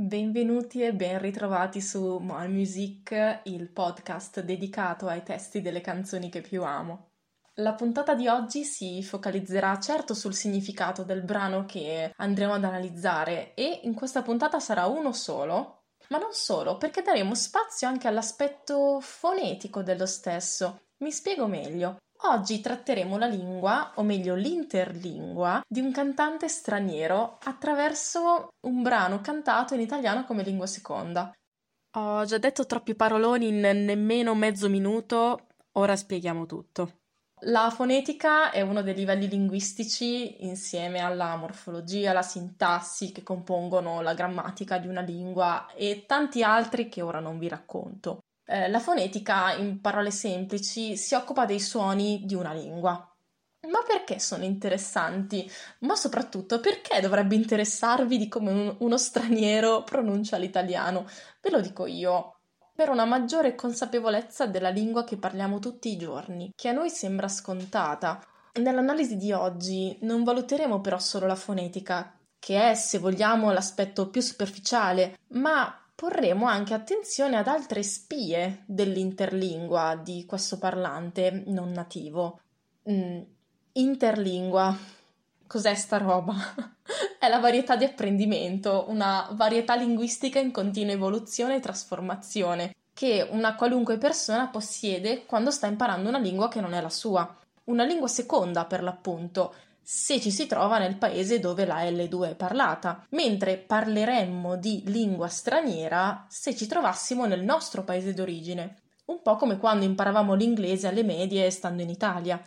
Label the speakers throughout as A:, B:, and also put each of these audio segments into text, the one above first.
A: Benvenuti e ben ritrovati su More Music, il podcast dedicato ai testi delle canzoni che più amo. La puntata di oggi si focalizzerà certo sul significato del brano che andremo ad analizzare e in questa puntata sarà uno solo, ma non solo, perché daremo spazio anche all'aspetto fonetico dello stesso. Mi spiego meglio. Oggi tratteremo la lingua, o meglio l'interlingua, di un cantante straniero attraverso un brano cantato in italiano come lingua seconda. Ho già detto troppi paroloni in nemmeno mezzo minuto, ora spieghiamo tutto. La fonetica è uno dei livelli linguistici insieme alla morfologia, la sintassi che compongono la grammatica di una lingua e tanti altri che ora non vi racconto. Eh, la fonetica, in parole semplici, si occupa dei suoni di una lingua. Ma perché sono interessanti? Ma soprattutto perché dovrebbe interessarvi di come un, uno straniero pronuncia l'italiano? Ve lo dico io. Per una maggiore consapevolezza della lingua che parliamo tutti i giorni, che a noi sembra scontata. Nell'analisi di oggi non valuteremo però solo la fonetica, che è, se vogliamo, l'aspetto più superficiale, ma porremo anche attenzione ad altre spie dell'interlingua di questo parlante non nativo. Mm, interlingua. Cos'è sta roba? È la varietà di apprendimento, una varietà linguistica in continua evoluzione e trasformazione, che una qualunque persona possiede quando sta imparando una lingua che non è la sua. Una lingua seconda, per l'appunto, se ci si trova nel paese dove la L2 è parlata, mentre parleremmo di lingua straniera se ci trovassimo nel nostro paese d'origine, un po' come quando imparavamo l'inglese alle medie stando in Italia.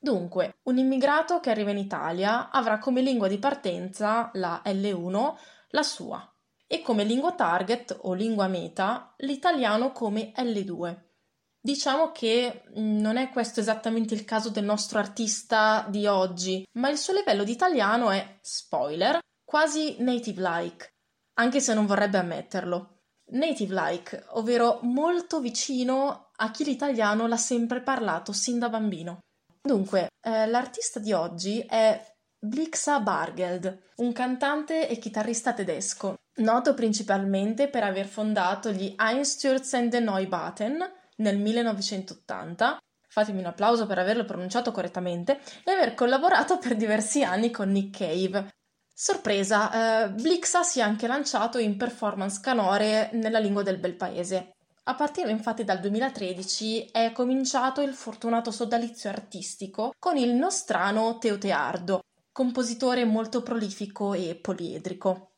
A: Dunque, un immigrato che arriva in Italia avrà come lingua di partenza la L1 la sua e come lingua target o lingua meta l'italiano come L2. Diciamo che mm, non è questo esattamente il caso del nostro artista di oggi, ma il suo livello di italiano è, spoiler, quasi native-like, anche se non vorrebbe ammetterlo. Native-like, ovvero molto vicino a chi l'italiano l'ha sempre parlato sin da bambino. Dunque, eh, l'artista di oggi è Blixa Bargeld, un cantante e chitarrista tedesco, noto principalmente per aver fondato gli Einstürzende Neubauten, nel 1980, fatemi un applauso per averlo pronunciato correttamente, e aver collaborato per diversi anni con Nick Cave. Sorpresa, eh, Blixa si è anche lanciato in performance canore nella lingua del bel paese. A partire infatti dal 2013 è cominciato il fortunato sodalizio artistico con il nostrano Teo Teardo, compositore molto prolifico e poliedrico.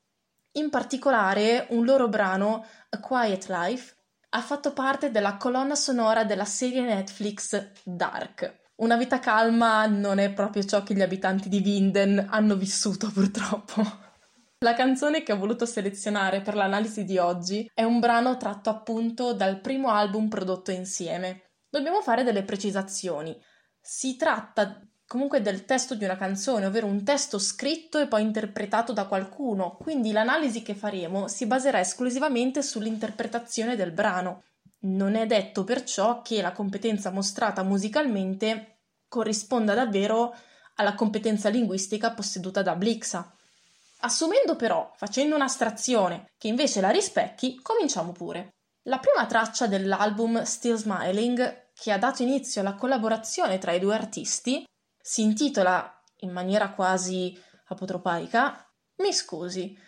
A: In particolare un loro brano, A Quiet Life, ha fatto parte della colonna sonora della serie Netflix Dark. Una vita calma non è proprio ciò che gli abitanti di Vinden hanno vissuto purtroppo. La canzone che ho voluto selezionare per l'analisi di oggi è un brano tratto appunto dal primo album prodotto insieme. Dobbiamo fare delle precisazioni. Si tratta comunque del testo di una canzone, ovvero un testo scritto e poi interpretato da qualcuno, quindi l'analisi che faremo si baserà esclusivamente sull'interpretazione del brano. Non è detto perciò che la competenza mostrata musicalmente corrisponda davvero alla competenza linguistica posseduta da Blixa. Assumendo però, facendo un'astrazione, che invece la rispecchi, cominciamo pure. La prima traccia dell'album Still Smiling, che ha dato inizio alla collaborazione tra i due artisti, si intitola in maniera quasi apotropaica Mi scusi.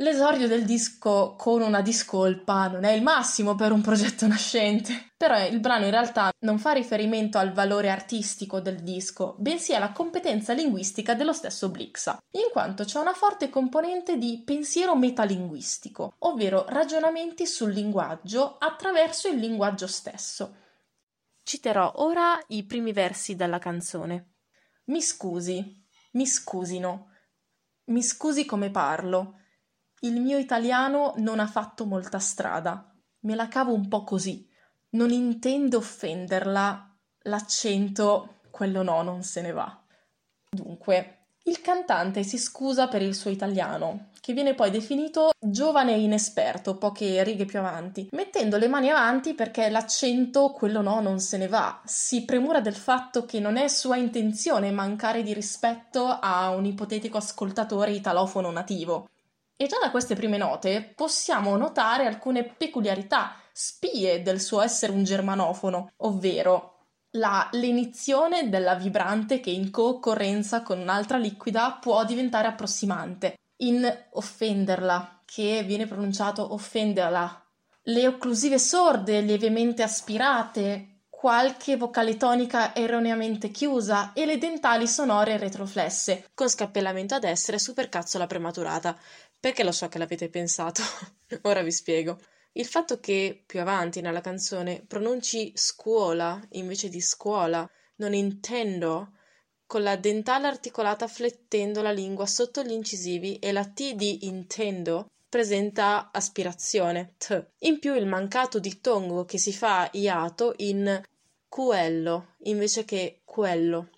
A: L'esordio del disco con una discolpa non è il massimo per un progetto nascente, però il brano in realtà non fa riferimento al valore artistico del disco, bensì alla competenza linguistica dello stesso Blixa, in quanto c'è una forte componente di pensiero metalinguistico, ovvero ragionamenti sul linguaggio attraverso il linguaggio stesso. Citerò ora i primi versi della canzone. Mi scusi, mi scusino, mi scusi come parlo. Il mio italiano non ha fatto molta strada. Me la cavo un po' così. Non intendo offenderla. L'accento, quello no, non se ne va. Dunque, il cantante si scusa per il suo italiano, che viene poi definito giovane e inesperto poche righe più avanti, mettendo le mani avanti perché l'accento, quello no, non se ne va. Si premura del fatto che non è sua intenzione mancare di rispetto a un ipotetico ascoltatore italofono nativo. E già da queste prime note possiamo notare alcune peculiarità, spie del suo essere un germanofono, ovvero la lenizione della vibrante che in cooccorrenza con un'altra liquida può diventare approssimante, in offenderla, che viene pronunciato offenderla, le occlusive sorde lievemente aspirate, qualche vocale tonica erroneamente chiusa e le dentali sonore retroflesse, con scappellamento a destra e supercazzola prematurata. Perché lo so che l'avete pensato. Ora vi spiego. Il fatto che più avanti nella canzone pronunci scuola invece di scuola, non intendo, con la dentale articolata flettendo la lingua sotto gli incisivi e la T di intendo presenta aspirazione, t. In più il mancato dittongo che si fa iato in quello invece che quello.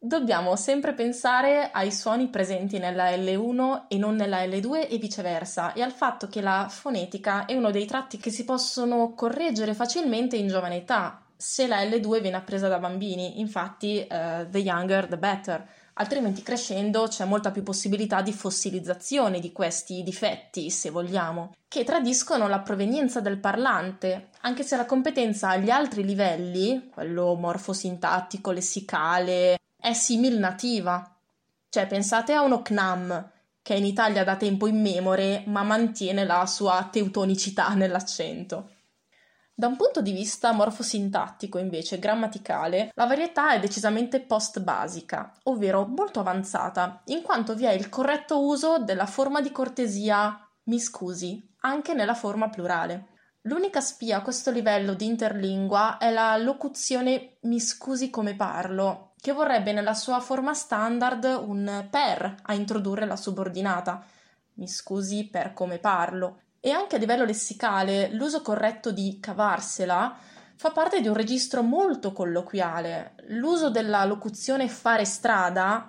A: Dobbiamo sempre pensare ai suoni presenti nella L1 e non nella L2 e viceversa, e al fatto che la fonetica è uno dei tratti che si possono correggere facilmente in giovane età, se la L2 viene appresa da bambini, infatti uh, the younger the better, altrimenti crescendo c'è molta più possibilità di fossilizzazione di questi difetti, se vogliamo, che tradiscono la provenienza del parlante, anche se la competenza agli altri livelli, quello morfosintattico, lessicale, è simil nativa. Cioè, pensate a uno CNAM, che in Italia da tempo immemore, ma mantiene la sua teutonicità nell'accento. Da un punto di vista morfosintattico, invece, grammaticale, la varietà è decisamente post-basica, ovvero molto avanzata, in quanto vi è il corretto uso della forma di cortesia mi scusi, anche nella forma plurale. L'unica spia a questo livello di interlingua è la locuzione mi scusi come parlo, che vorrebbe nella sua forma standard un per a introdurre la subordinata. Mi scusi per come parlo. E anche a livello lessicale, l'uso corretto di cavarsela fa parte di un registro molto colloquiale. L'uso della locuzione fare strada,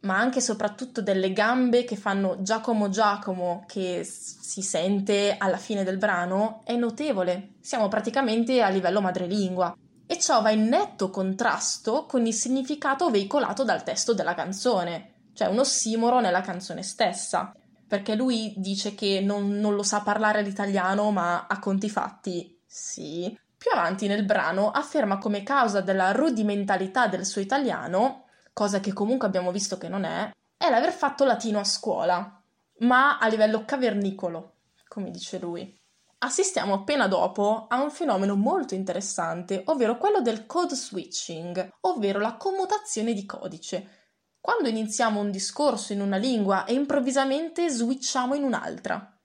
A: ma anche e soprattutto delle gambe che fanno Giacomo Giacomo, che si sente alla fine del brano, è notevole. Siamo praticamente a livello madrelingua e ciò va in netto contrasto con il significato veicolato dal testo della canzone, cioè un ossimoro nella canzone stessa, perché lui dice che non, non lo sa parlare l'italiano, ma a conti fatti sì. Più avanti nel brano afferma come causa della rudimentalità del suo italiano, cosa che comunque abbiamo visto che non è, è l'aver fatto latino a scuola, ma a livello cavernicolo, come dice lui assistiamo appena dopo a un fenomeno molto interessante, ovvero quello del code switching, ovvero la commutazione di codice. Quando iniziamo un discorso in una lingua e improvvisamente switchiamo in un'altra.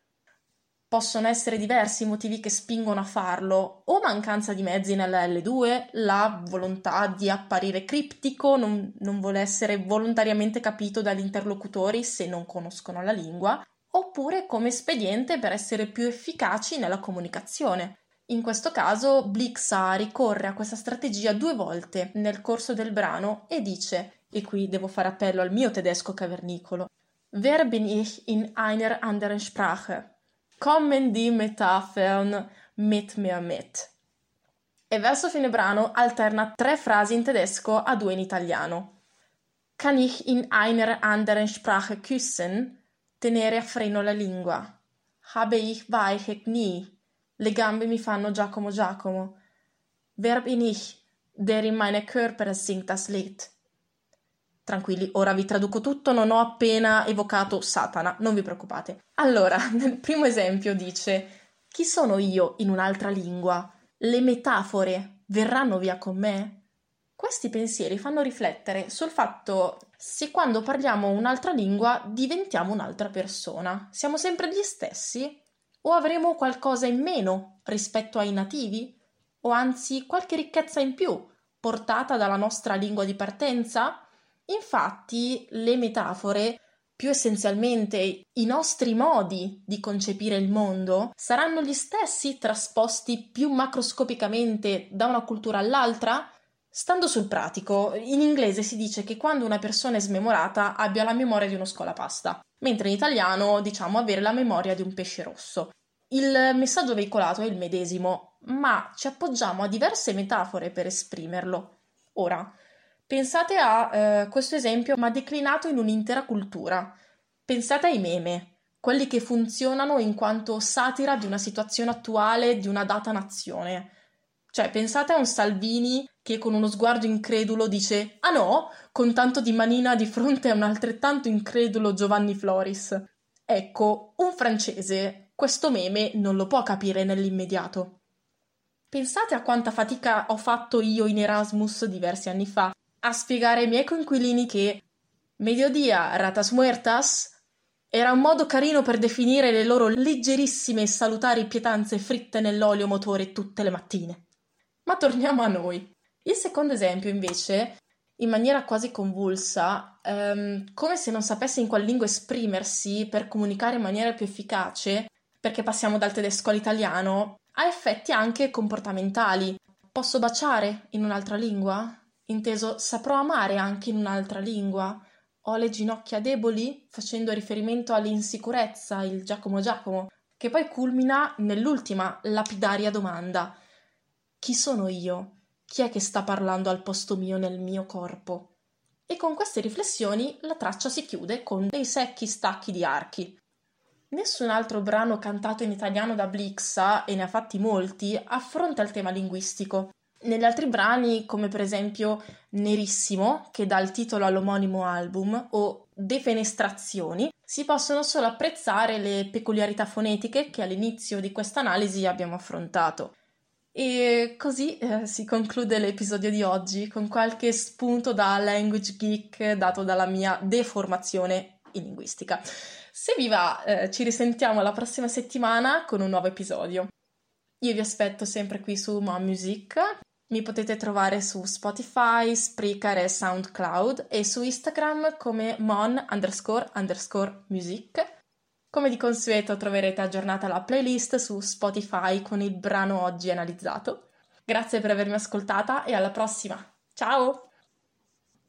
A: Possono essere diversi i motivi che spingono a farlo, o mancanza di mezzi nella L2, la volontà di apparire criptico, non, non vuole essere volontariamente capito dagli interlocutori se non conoscono la lingua, oppure come espediente per essere più efficaci nella comunicazione. In questo caso Blixa ricorre a questa strategia due volte nel corso del brano e dice, e qui devo fare appello al mio tedesco cavernicolo, Wer bin ich in einer anderen Sprache? Kommen die Metaphern mit mir mit. E verso fine brano alterna tre frasi in tedesco a due in italiano. Kann ich in einer anderen Sprache küssen? tenere a freno la lingua. Habe ich weiche Knie. Le gambe mi fanno Giacomo Giacomo. Wer bin ich, der in meine Körper singt das Lied? Tranquilli, ora vi traduco tutto, non ho appena evocato Satana, non vi preoccupate. Allora, nel primo esempio dice: Chi sono io in un'altra lingua? Le metafore verranno via con me? Questi pensieri fanno riflettere sul fatto se quando parliamo un'altra lingua diventiamo un'altra persona. Siamo sempre gli stessi? O avremo qualcosa in meno rispetto ai nativi? O anzi qualche ricchezza in più portata dalla nostra lingua di partenza? Infatti le metafore più essenzialmente i nostri modi di concepire il mondo saranno gli stessi trasposti più macroscopicamente da una cultura all'altra? Stando sul pratico, in inglese si dice che quando una persona è smemorata abbia la memoria di uno scolapasta, mentre in italiano diciamo avere la memoria di un pesce rosso. Il messaggio veicolato è il medesimo, ma ci appoggiamo a diverse metafore per esprimerlo. Ora, pensate a eh, questo esempio, ma declinato in un'intera cultura. Pensate ai meme, quelli che funzionano in quanto satira di una situazione attuale di una data nazione. Cioè, pensate a un Salvini che con uno sguardo incredulo dice Ah no? con tanto di manina di fronte a un altrettanto incredulo Giovanni Floris. Ecco, un francese questo meme non lo può capire nell'immediato. Pensate a quanta fatica ho fatto io in Erasmus diversi anni fa a spiegare ai miei coinquilini che Mediodia ratas muertas era un modo carino per definire le loro leggerissime e salutari pietanze fritte nell'olio motore tutte le mattine. Ma torniamo a noi. Il secondo esempio, invece, in maniera quasi convulsa, ehm, come se non sapesse in quale lingua esprimersi per comunicare in maniera più efficace, perché passiamo dal tedesco all'italiano, ha effetti anche comportamentali. Posso baciare in un'altra lingua? Inteso, saprò amare anche in un'altra lingua? Ho le ginocchia deboli? Facendo riferimento all'insicurezza, il Giacomo Giacomo, che poi culmina nell'ultima lapidaria domanda. Chi sono io? Chi è che sta parlando al posto mio nel mio corpo? E con queste riflessioni la traccia si chiude con dei secchi stacchi di archi. Nessun altro brano cantato in italiano da Blixa, e ne ha fatti molti, affronta il tema linguistico. Negli altri brani, come per esempio Nerissimo, che dà il titolo all'omonimo album, o Defenestrazioni, si possono solo apprezzare le peculiarità fonetiche che all'inizio di questa analisi abbiamo affrontato. E così eh, si conclude l'episodio di oggi con qualche spunto da language geek dato dalla mia deformazione in linguistica. Se vi va, eh, ci risentiamo la prossima settimana con un nuovo episodio. Io vi aspetto sempre qui su Mom Music. Mi potete trovare su Spotify, Spreaker e SoundCloud e su Instagram come mon underscore underscore music. Come di consueto troverete aggiornata la playlist su Spotify con il brano oggi analizzato. Grazie per avermi ascoltata e alla prossima. Ciao!